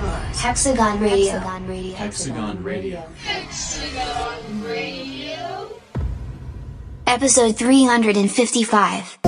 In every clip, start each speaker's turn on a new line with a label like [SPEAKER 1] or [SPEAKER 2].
[SPEAKER 1] Don Hexagon Radio. Hexagon Radio. Hexagon Radio.
[SPEAKER 2] Hexagon Radio.
[SPEAKER 1] Episode 355.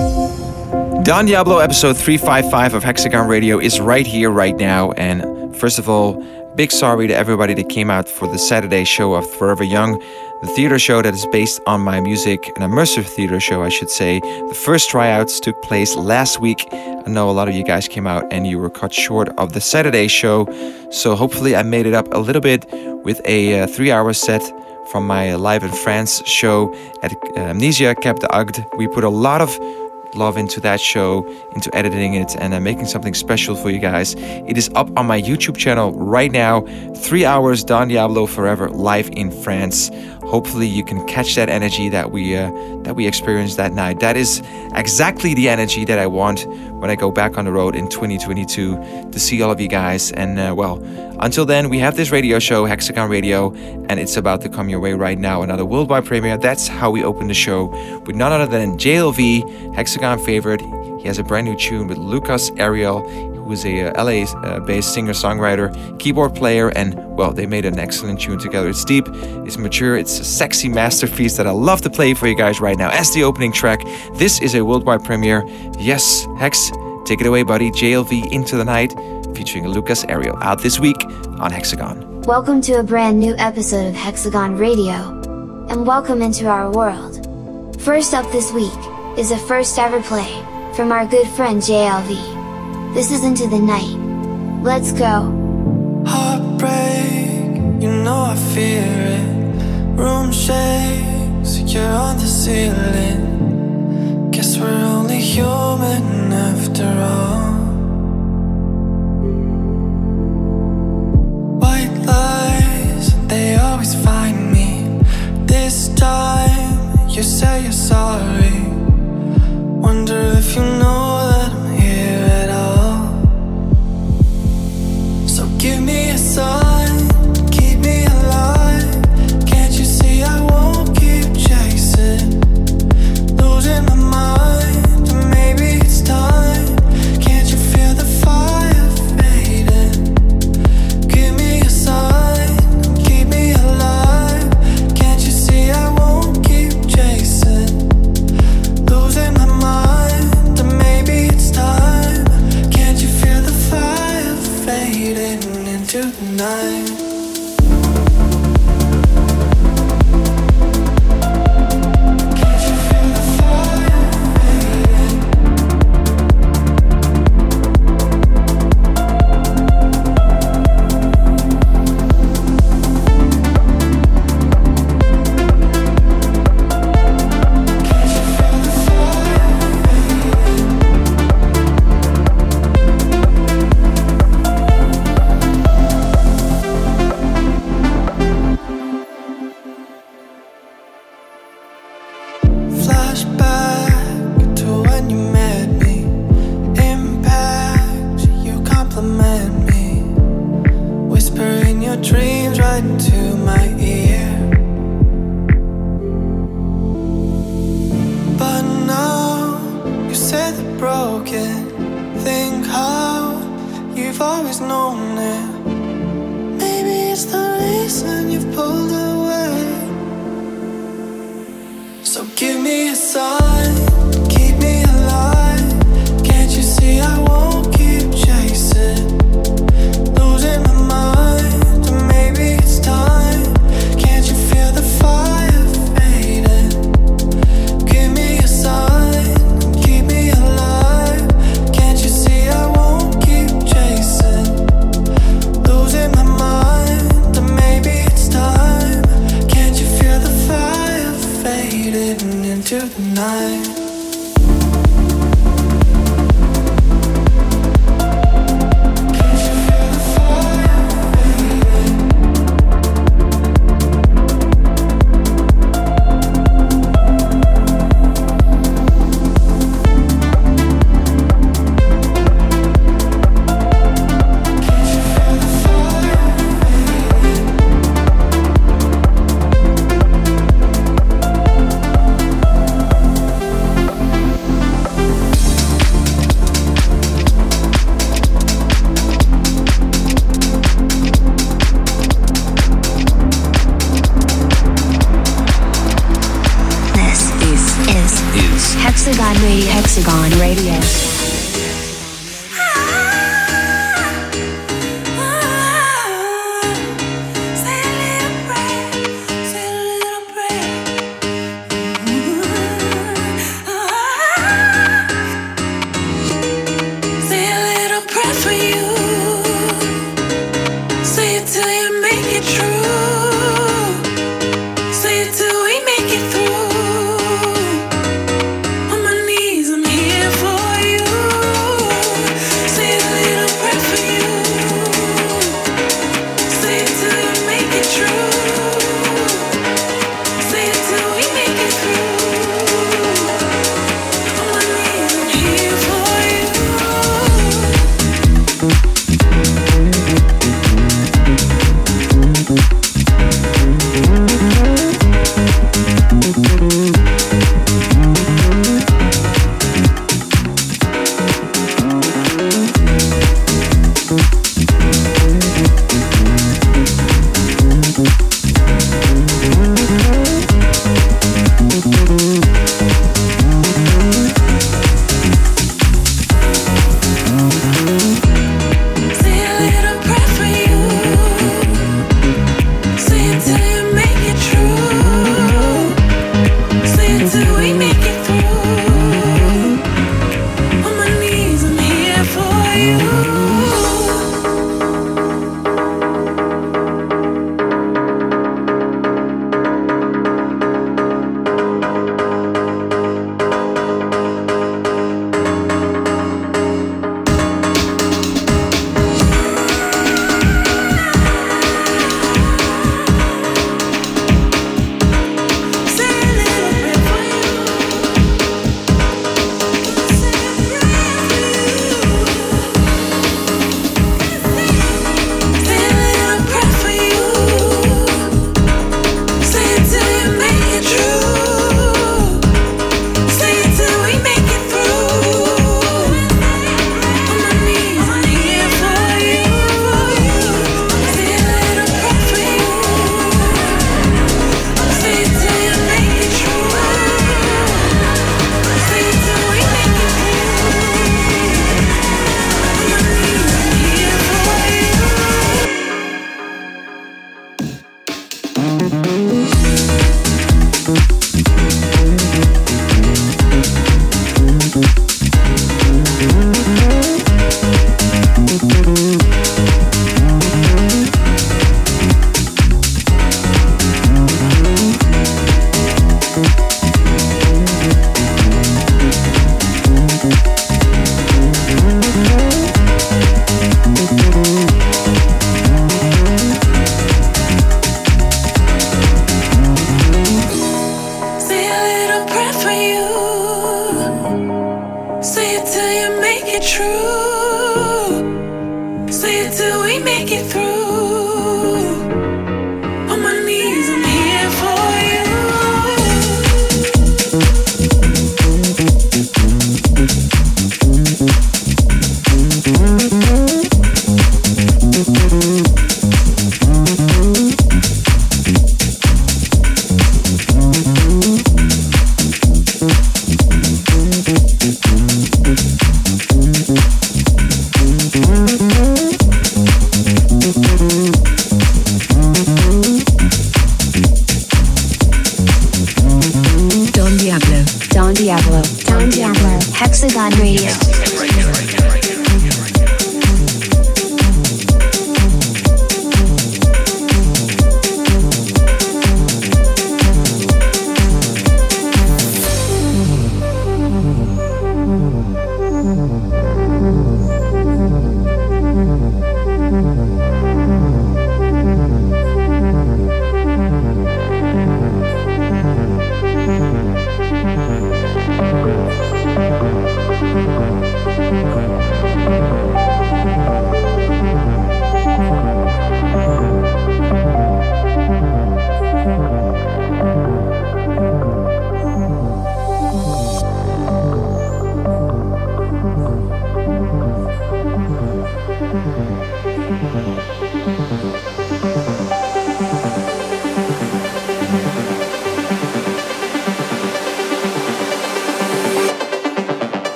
[SPEAKER 3] Don Diablo episode 355 of Hexagon Radio is right here, right now. And first of all, big sorry to everybody that came out for the Saturday show of Forever Young, the theater show that is based on my music, an immersive theater show, I should say. The first tryouts took place last week. I know a lot of you guys came out and you were cut short of the Saturday show. So hopefully, I made it up a little bit with a uh, three hour set from my Live in France show at uh, Amnesia Cap d'Agde. We put a lot of love into that show, into editing it, and uh, making something special for you guys. It is up on my YouTube channel right now. Three hours Don Diablo Forever live in France. Hopefully, you can catch that energy that we uh, that we experienced that night. That is exactly the energy that I want when I go back on the road in 2022 to see all of you guys. And uh, well, until then, we have this radio show, Hexagon Radio, and it's about to come your way right now. Another worldwide premiere. That's how we open the show with none other than JLV, Hexagon favorite. He has a brand new tune with Lucas Ariel, who is a uh, LA uh, based singer songwriter, keyboard player, and well, they made an excellent tune together. It's deep, it's mature, it's a sexy masterpiece that I love to play for you guys right now as the opening track. This is a worldwide premiere. Yes, Hex, take it away, buddy. JLV Into the Night featuring Lucas Ariel out this week on Hexagon.
[SPEAKER 1] Welcome to a brand new episode of Hexagon Radio. And welcome into our world. First up this week is a first ever play from our good friend JLV. This is Into the Night. Let's go.
[SPEAKER 4] Heartbreak, you know I fear it. Room shakes, you're on the ceiling. Guess we're only human after all. White lies, they always find me. This time, you say you're sorry. Wonder if you know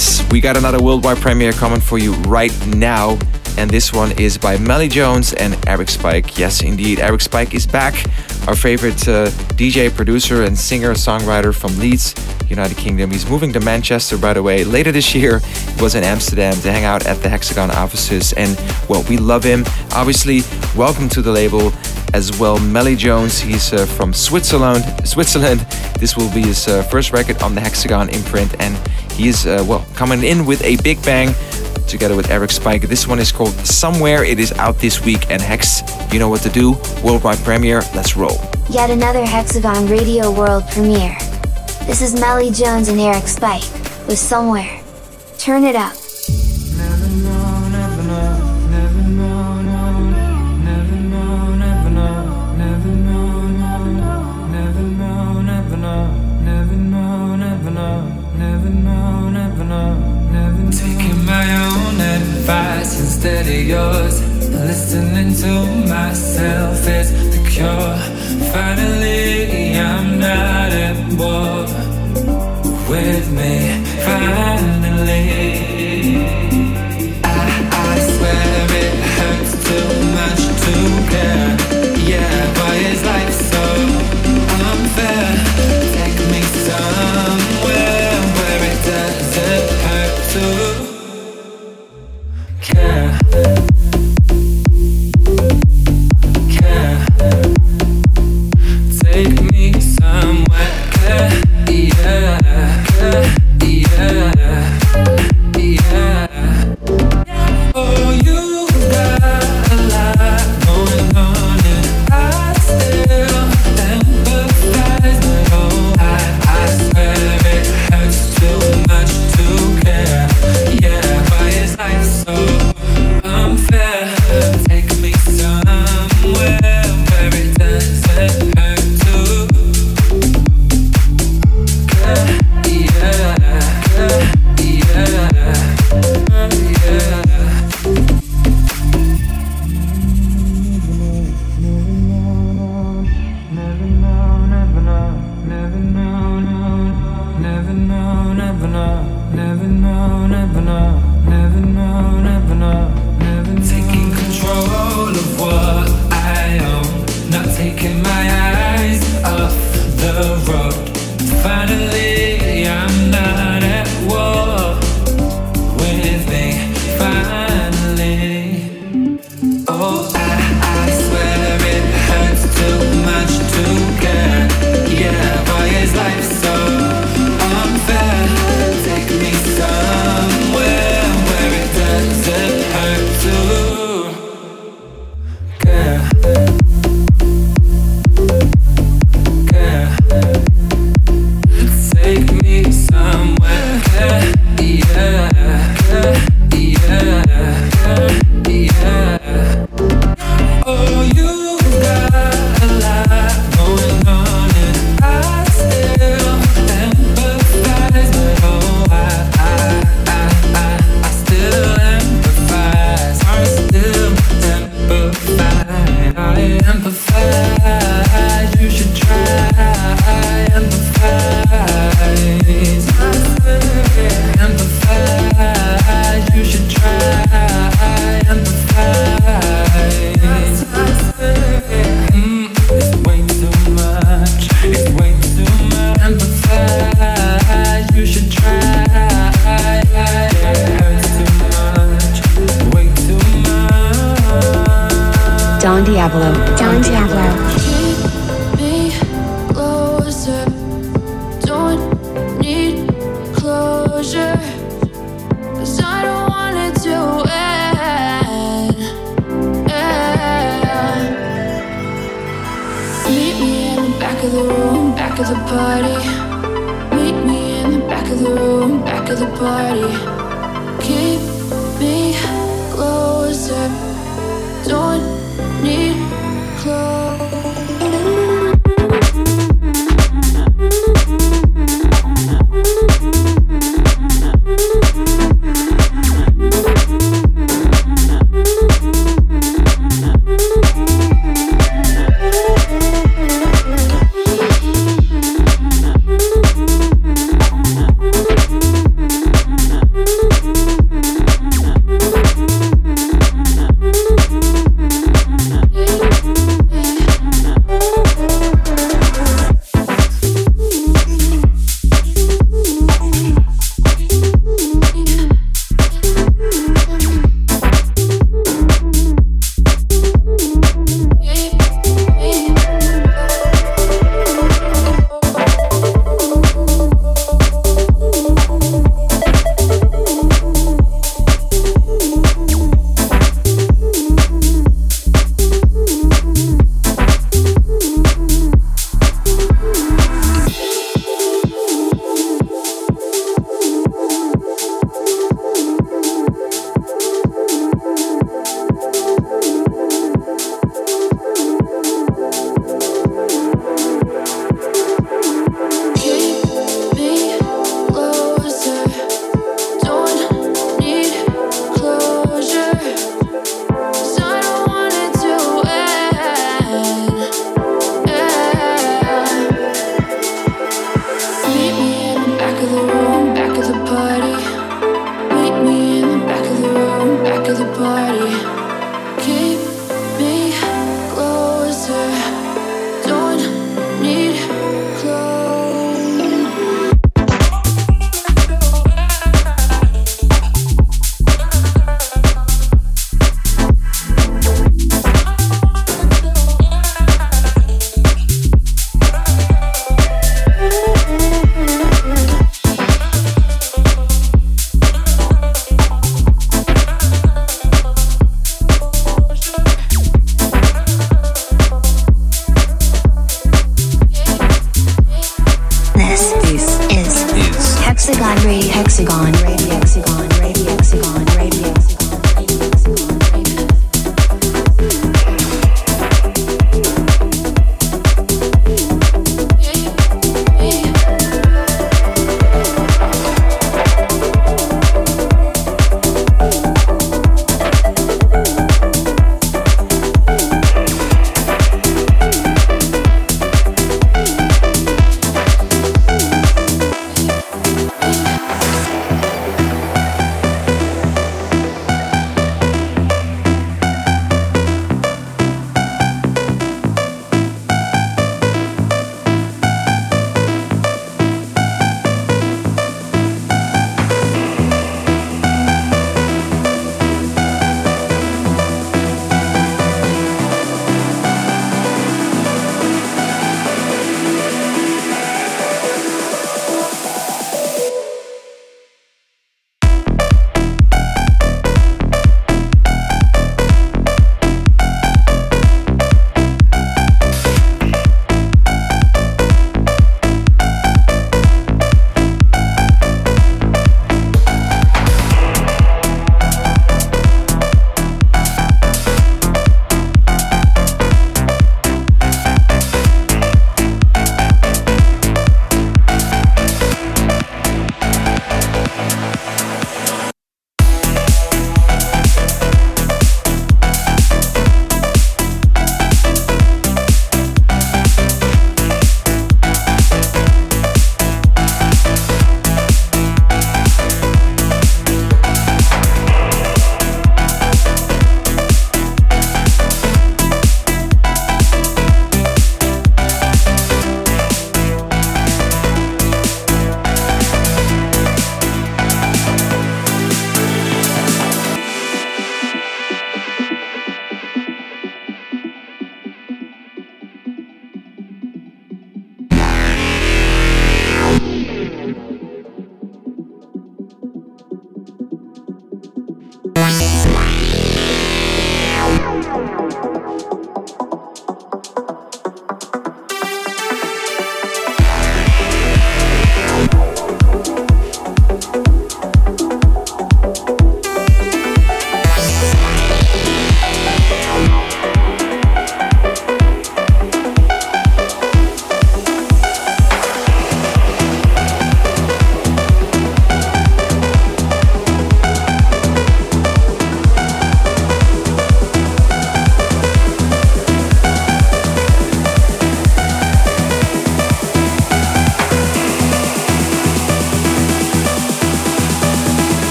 [SPEAKER 3] yes, we got another worldwide premiere coming for you right now. And this one is by Melly Jones and Eric Spike. Yes, indeed, Eric Spike is back. Our favorite uh, DJ, producer, and singer songwriter from Leeds, United Kingdom. He's moving to Manchester, by the way. Later this year, he was in Amsterdam to hang out at the Hexagon offices. And, well, we love him. Obviously, welcome to the label as well. Melly Jones, he's uh, from Switzerland. Switzerland. This will be his uh, first record on the Hexagon imprint, and he's uh, well coming in with a big bang together with Eric Spike. This one is called Somewhere. It is out this week, and Hex, you know what to do. Worldwide premiere. Let's roll.
[SPEAKER 1] Yet another Hexagon Radio World premiere. This is Melly Jones and Eric Spike with Somewhere. Turn it up.
[SPEAKER 5] Instead of yours. Listening to myself is the cure. Finally, I'm not at war with me. Finally, of the party. Keep me
[SPEAKER 6] closer.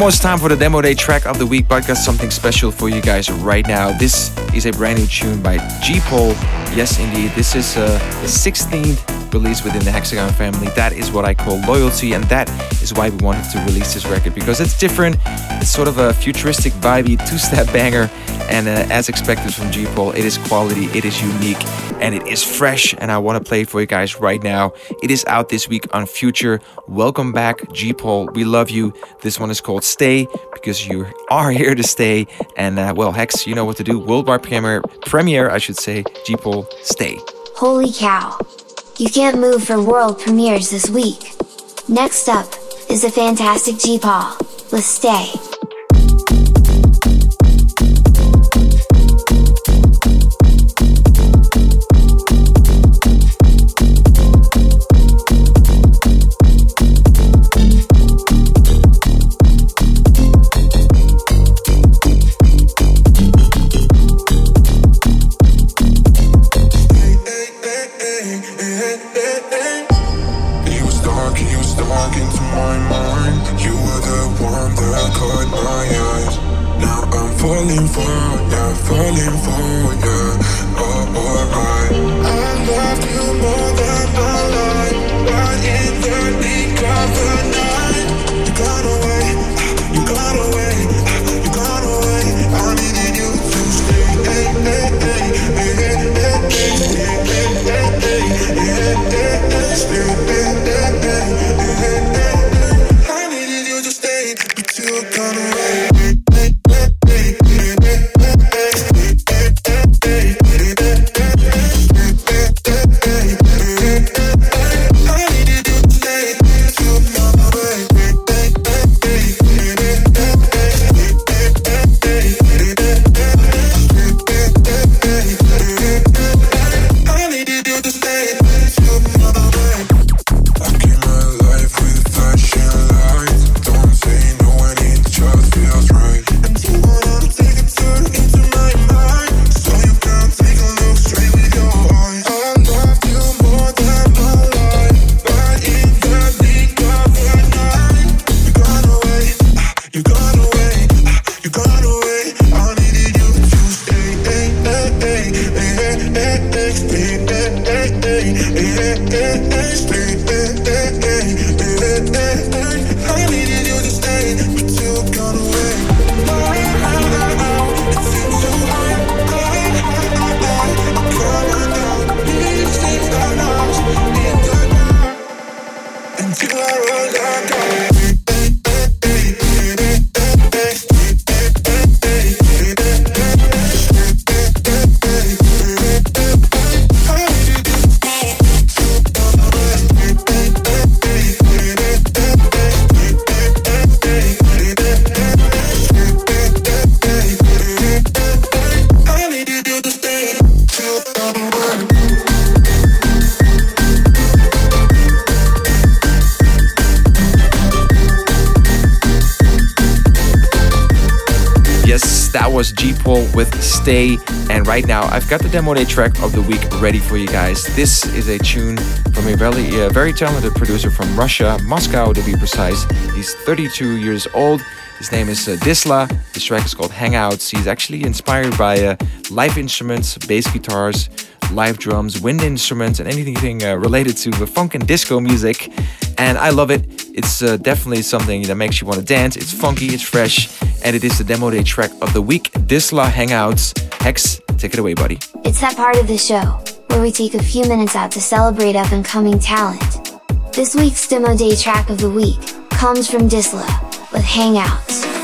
[SPEAKER 3] Almost time for the demo day track of the week, but got something special for you guys right now. This is a brand new tune by G Paul. Yes, indeed, this is uh, the 16th release within the Hexagon family. That is what I call loyalty, and that is why we wanted to release this record because it's different. It's sort of a futuristic, vibey, two step banger, and uh, as expected from G Paul, it is quality, it is unique, and it is fresh. And I want to play it for you guys right now. It is out this week on Future. Welcome back, G Paul. We love you. This one is called Stay because you are here to stay. And uh, well, Hex, you know what to do. Worldwide premiere, premiere, I should say. G Paul, stay.
[SPEAKER 7] Holy cow! You can't move for world premieres this week. Next up is the fantastic G-Paul with Stay.
[SPEAKER 8] To
[SPEAKER 3] Yes, that was G Paul with Stay. And right now, I've got the demo day track of the week ready for you guys. This is a tune from a very, uh, very talented producer from Russia, Moscow to be precise. He's 32 years old. His name is uh, Disla. This track is called Hangouts. He's actually inspired by uh, live instruments, bass guitars, live drums, wind instruments, and anything uh, related to the funk and disco music. And I love it. It's uh, definitely something that makes you want to dance. It's funky, it's fresh, and it is the demo day track of the week. Disla Hangouts. Hex, take it away, buddy.
[SPEAKER 1] It's that part of the show where we take a few minutes out to celebrate up and coming talent. This week's demo day track of the week comes from Disla with Hangouts.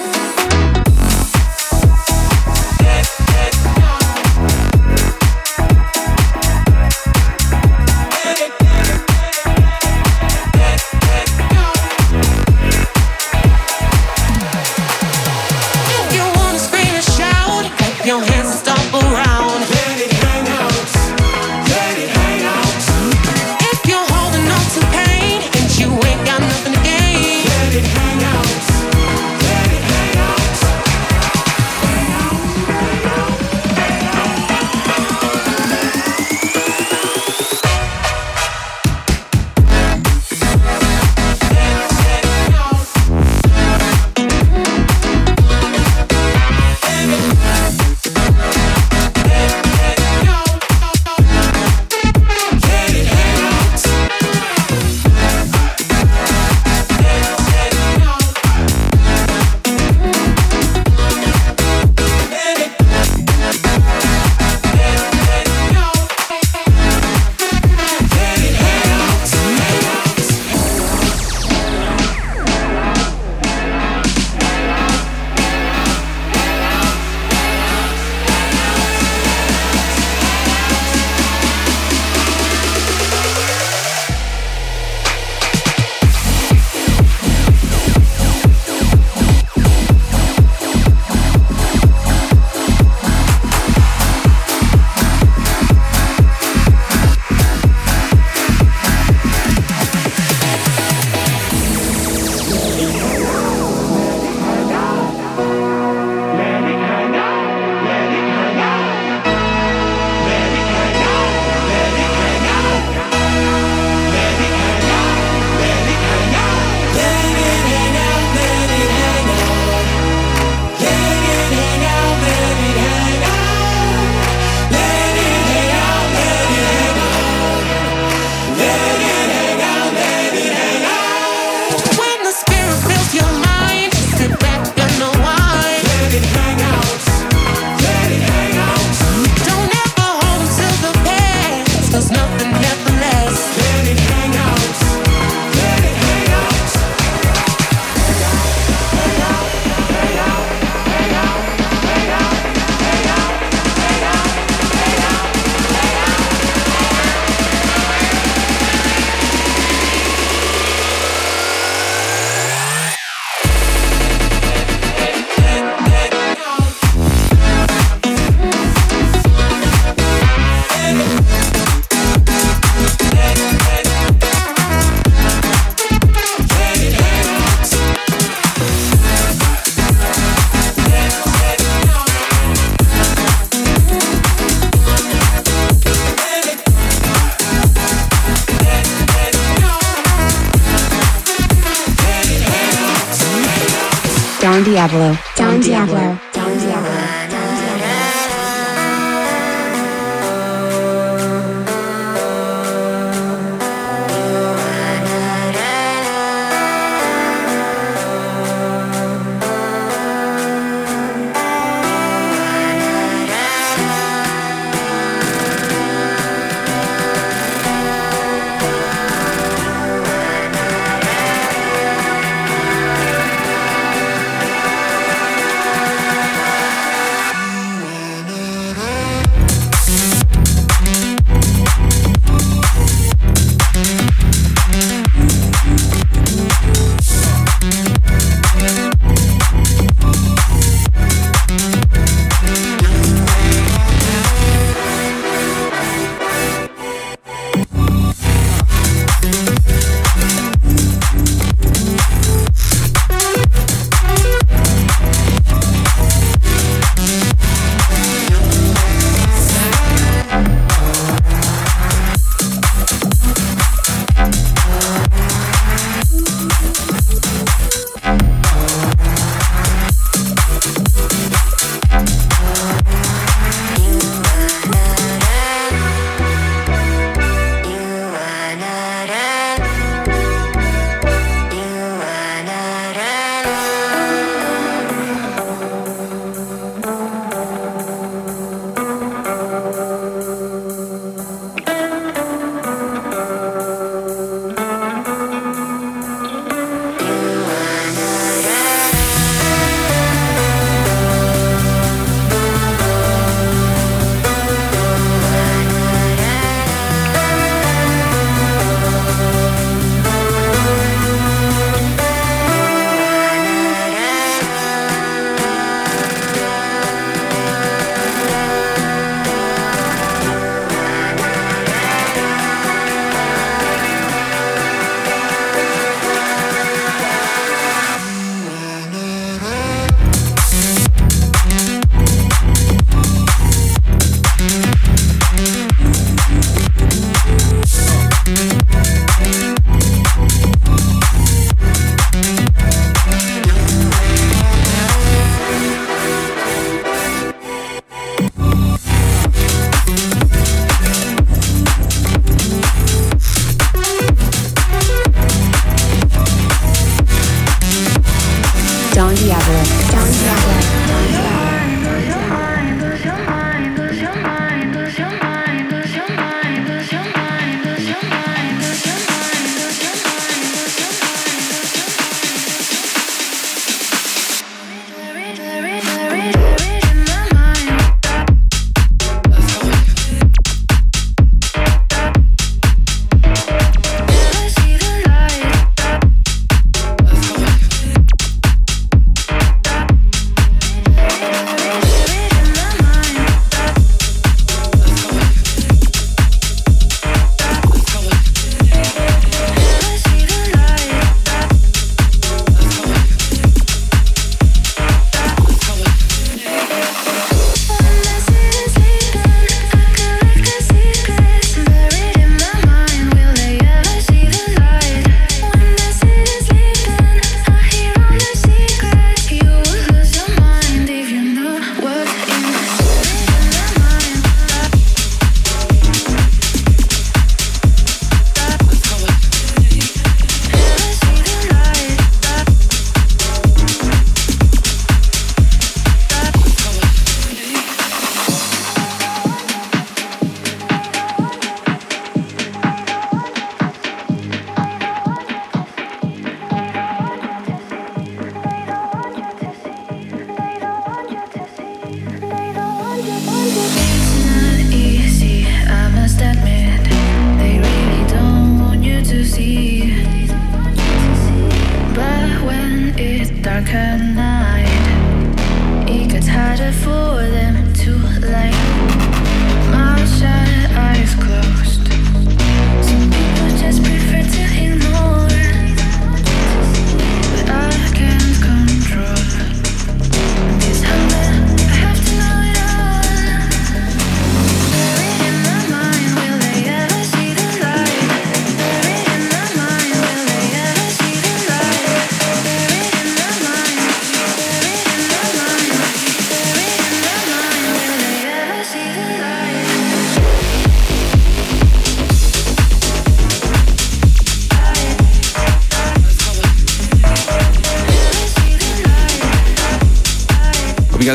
[SPEAKER 9] Diablo.
[SPEAKER 6] Don Diablo.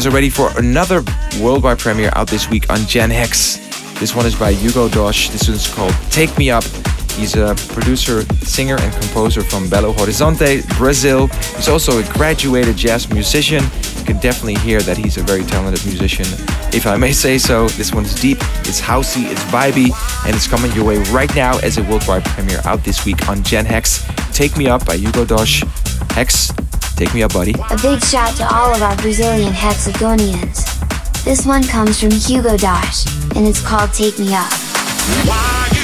[SPEAKER 3] Guys are ready for another worldwide premiere out this week on Gen Hex. This one is by Hugo Dosh. This one's called Take Me Up. He's a producer, singer, and composer from Belo Horizonte, Brazil. He's also a graduated jazz musician. You can definitely hear that he's a very talented musician, if I may say so. This one's deep, it's housey, it's vibey, and it's coming your way right now as a worldwide premiere out this week on Gen Hex. Take Me Up by Hugo Dosh. Hex, take me up, buddy.
[SPEAKER 10] A big shout to all of our Brazilian hexagonians. This one comes from Hugo Dash, and it's called Take Me Up.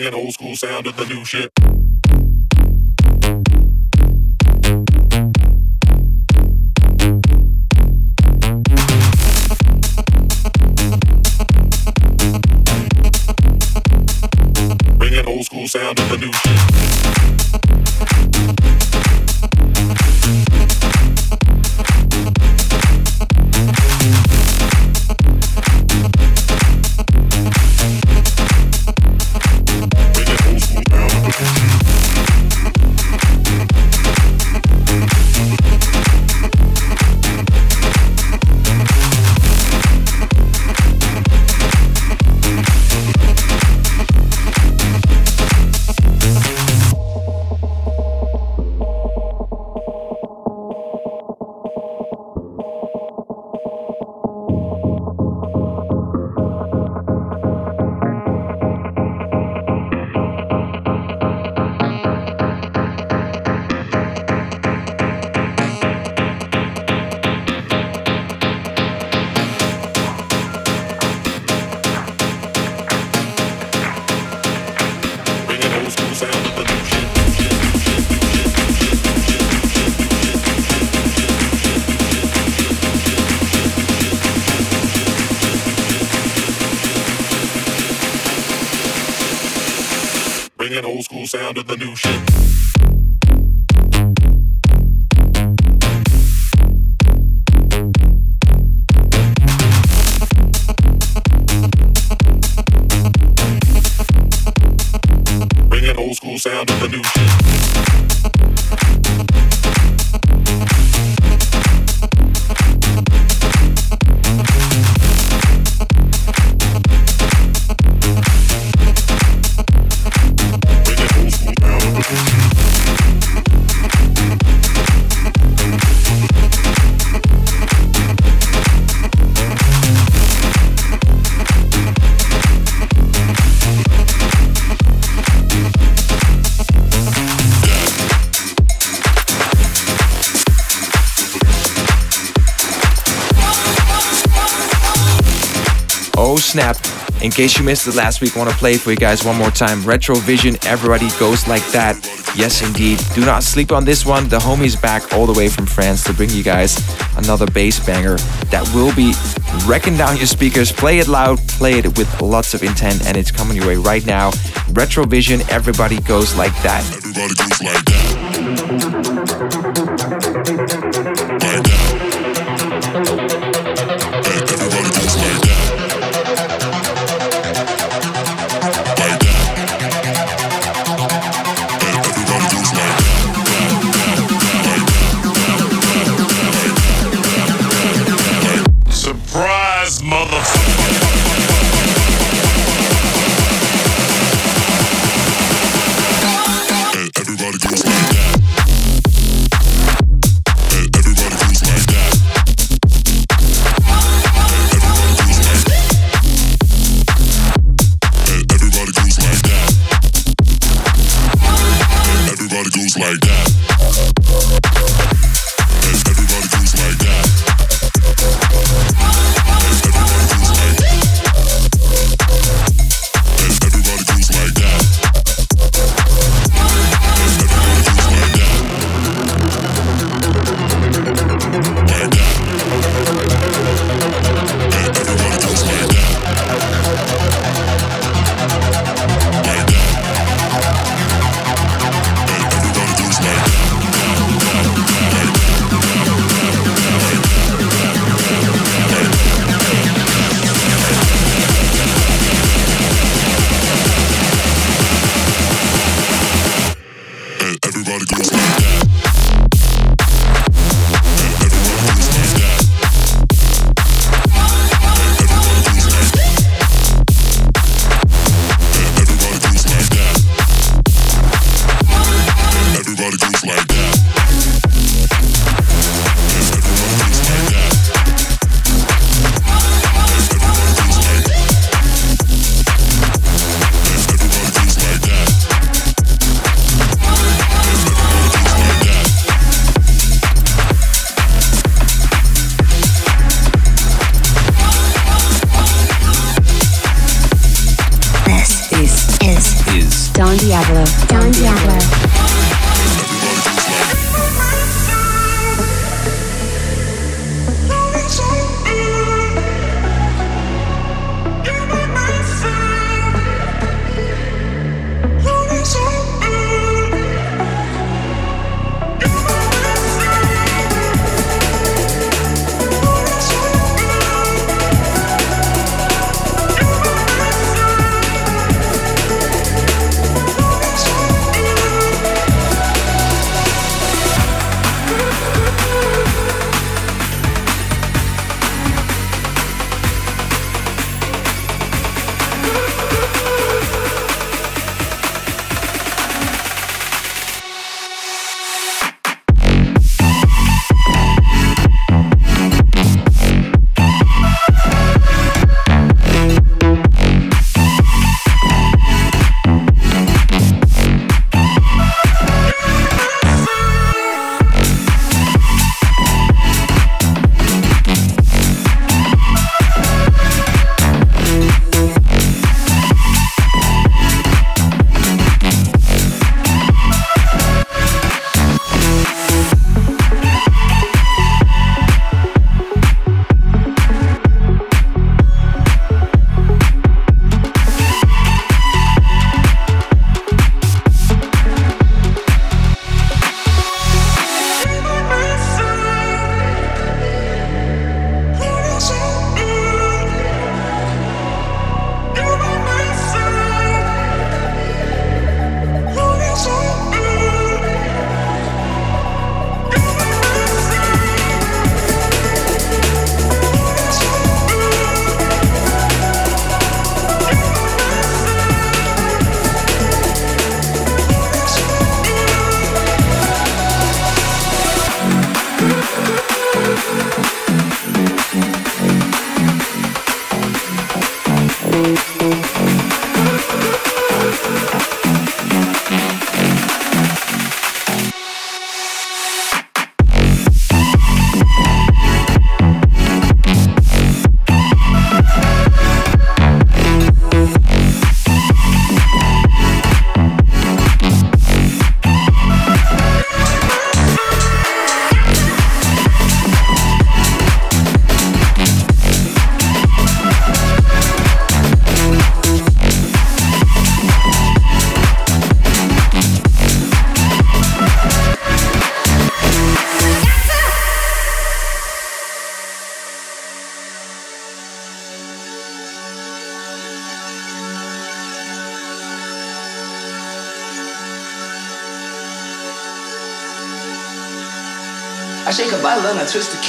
[SPEAKER 11] Bringing old school sound to the new shit. Bringing old school sound to the new shit.
[SPEAKER 3] In case you missed it last week, I want to play for you guys one more time. Retrovision, everybody goes like that. Yes, indeed. Do not sleep on this one. The homie's back all the way from France to bring you guys another bass banger that will be wrecking down your speakers. Play it loud, play it with lots of intent, and it's coming your way right now. Retrovision, everybody goes like that.
[SPEAKER 10] Everybody goes like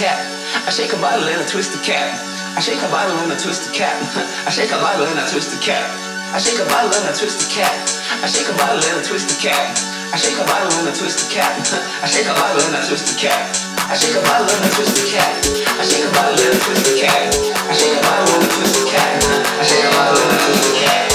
[SPEAKER 12] cap. I shake a bottle and I twist the cap. I shake a bottle and I twist the cap. I shake a bottle and I twist the cap. I shake a bottle and I twist the cap. I shake a bottle and I twist the cap. I shake a bottle and I twist the cap. I shake a bottle and I twist the cap. I shake a bottle and I twist the cap. I shake a bottle and I twist the cap. I shake a bottle and I twist the cap. I shake a bottle and I twist the cap.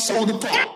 [SPEAKER 12] sold the
[SPEAKER 13] car.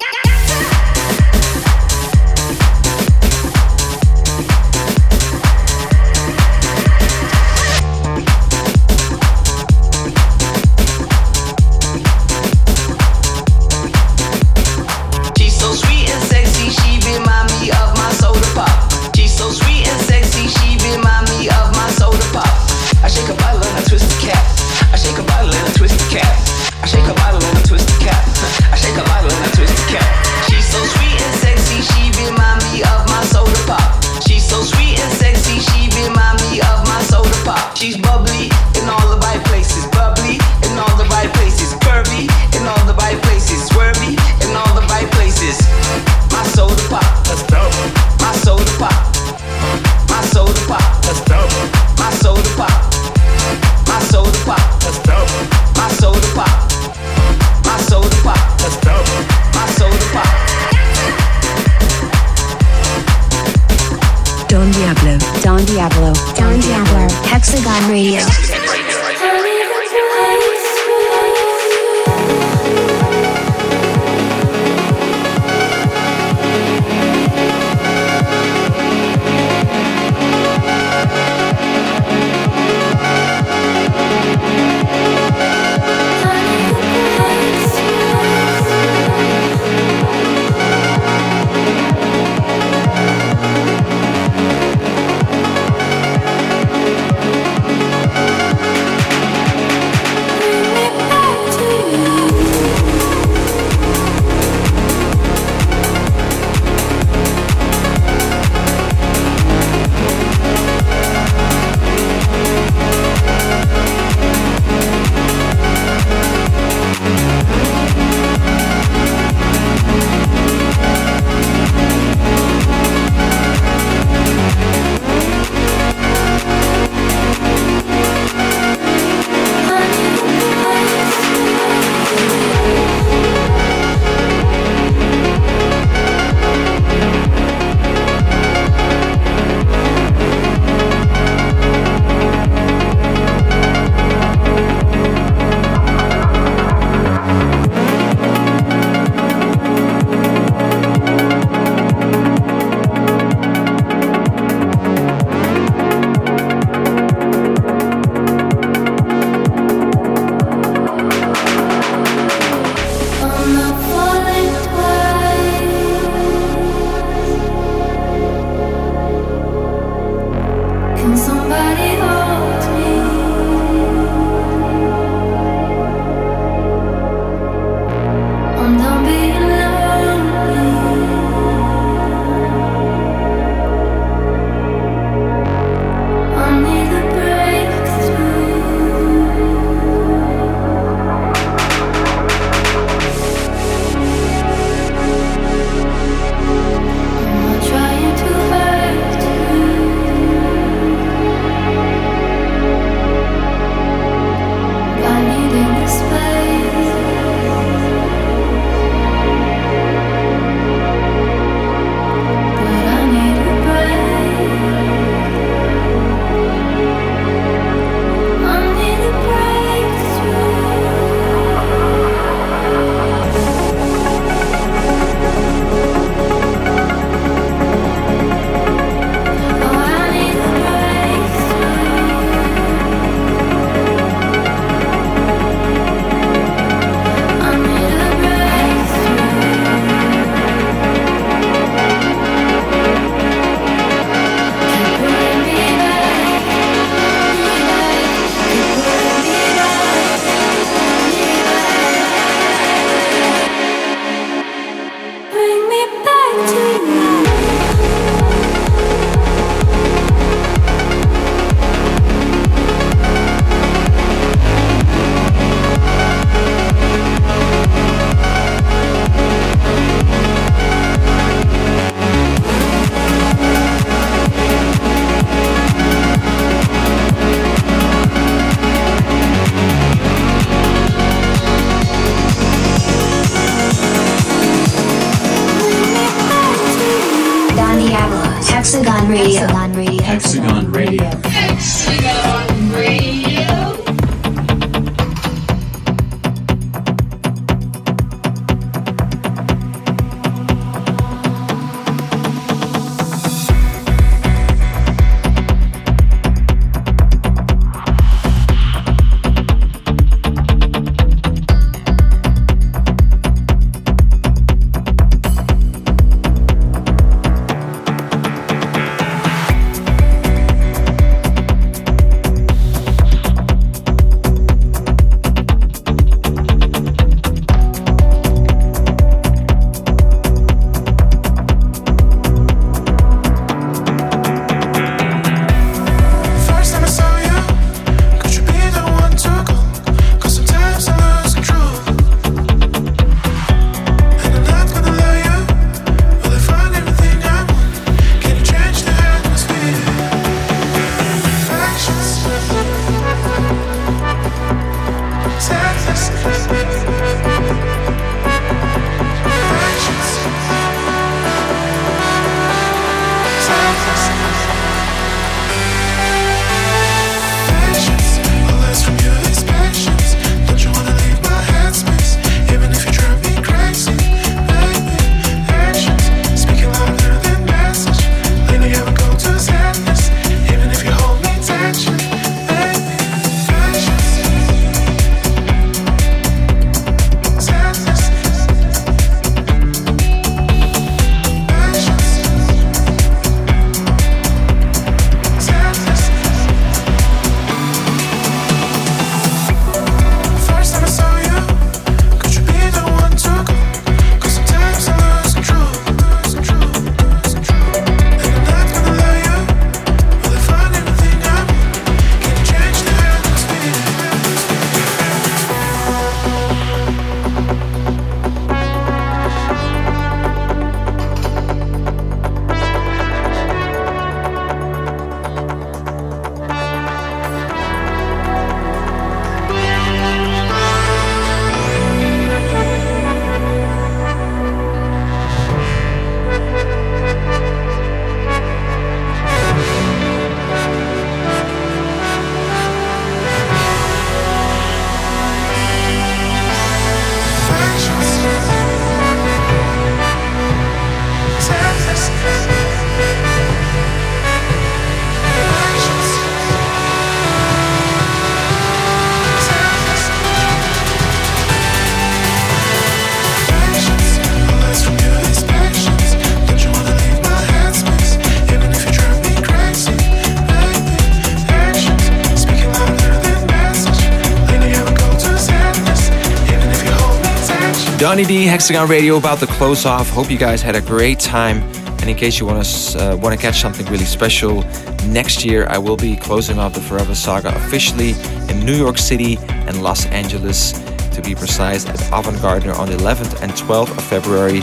[SPEAKER 13] Hexagon Radio,
[SPEAKER 3] about to close off. Hope you guys had a great time. And in case you want to uh, want to catch something really special, next year I will be closing off the Forever Saga officially in New York City and Los Angeles, to be precise, at Avant Gardner on the 11th and 12th of February,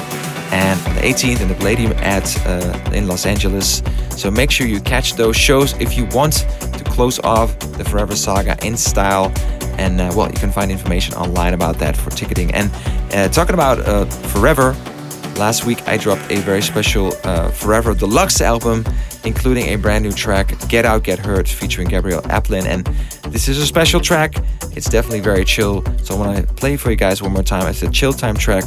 [SPEAKER 3] and on the 18th in the Palladium at uh, in Los Angeles. So make sure you catch those shows if you want to close off the Forever Saga in style. And uh, well, you can find information online about that for ticketing. And uh, talking about uh, Forever, last week I dropped a very special uh, Forever Deluxe album, including a brand new track, Get Out, Get Hurt, featuring Gabrielle Aplin. And this is a special track. It's definitely very chill. So I want to play for you guys one more time. It's a chill time track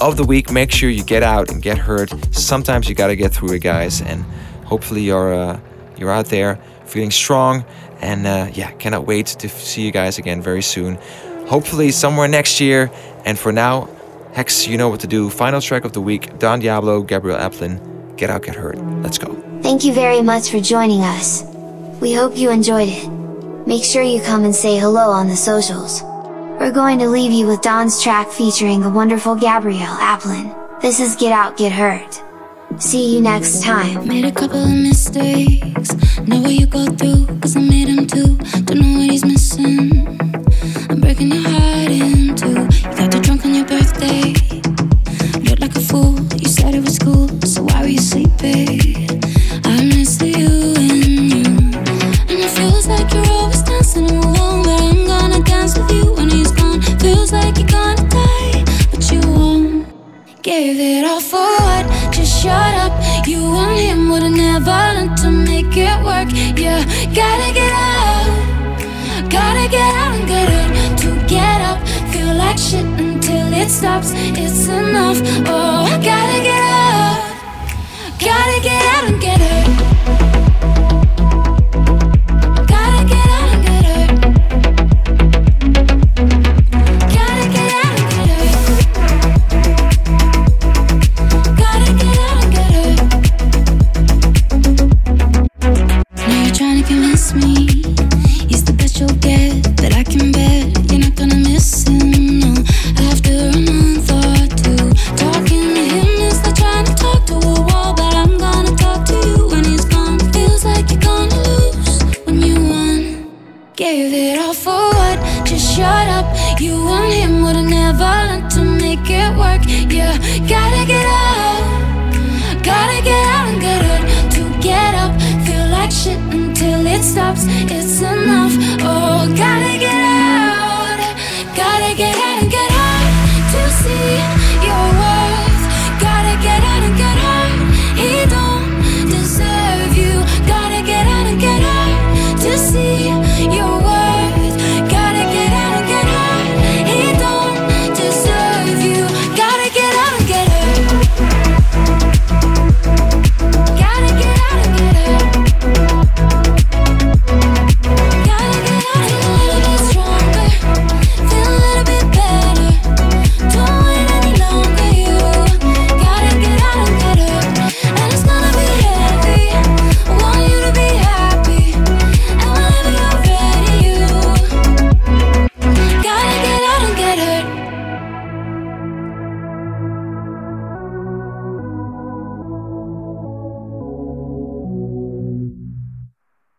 [SPEAKER 3] of the week. Make sure you get out and get hurt. Sometimes you got to get through it, guys. And hopefully you're uh, you're out there feeling strong. And uh, yeah, cannot wait to see you guys again very soon. Hopefully somewhere next year. And for now, Hex, you know what to do. Final track of the week Don Diablo, Gabrielle Aplin. Get out, get hurt. Let's go.
[SPEAKER 1] Thank you very much for joining us. We hope you enjoyed it. Make sure you come and say hello on the socials. We're going to leave you with Don's track featuring the wonderful Gabrielle Aplin. This is Get Out Get Hurt. See you next time.
[SPEAKER 14] Made a couple of mistakes. Know what you go through, cause I made him too. Don't know what he's missing. I'm breaking your heart in two. You got too drunk on your birthday. Looked like a fool. You said it was cool, so why were you sleeping? I miss you and you. And it feels like you're always dancing alone. But I'm gonna dance with you when he's gone. Feels like you're gonna die, but you won't. Gave it all for him would've never learned to make it work. Yeah, gotta get up, gotta get out and get up. To get up, feel like shit until it stops. It's enough. Oh, I gotta.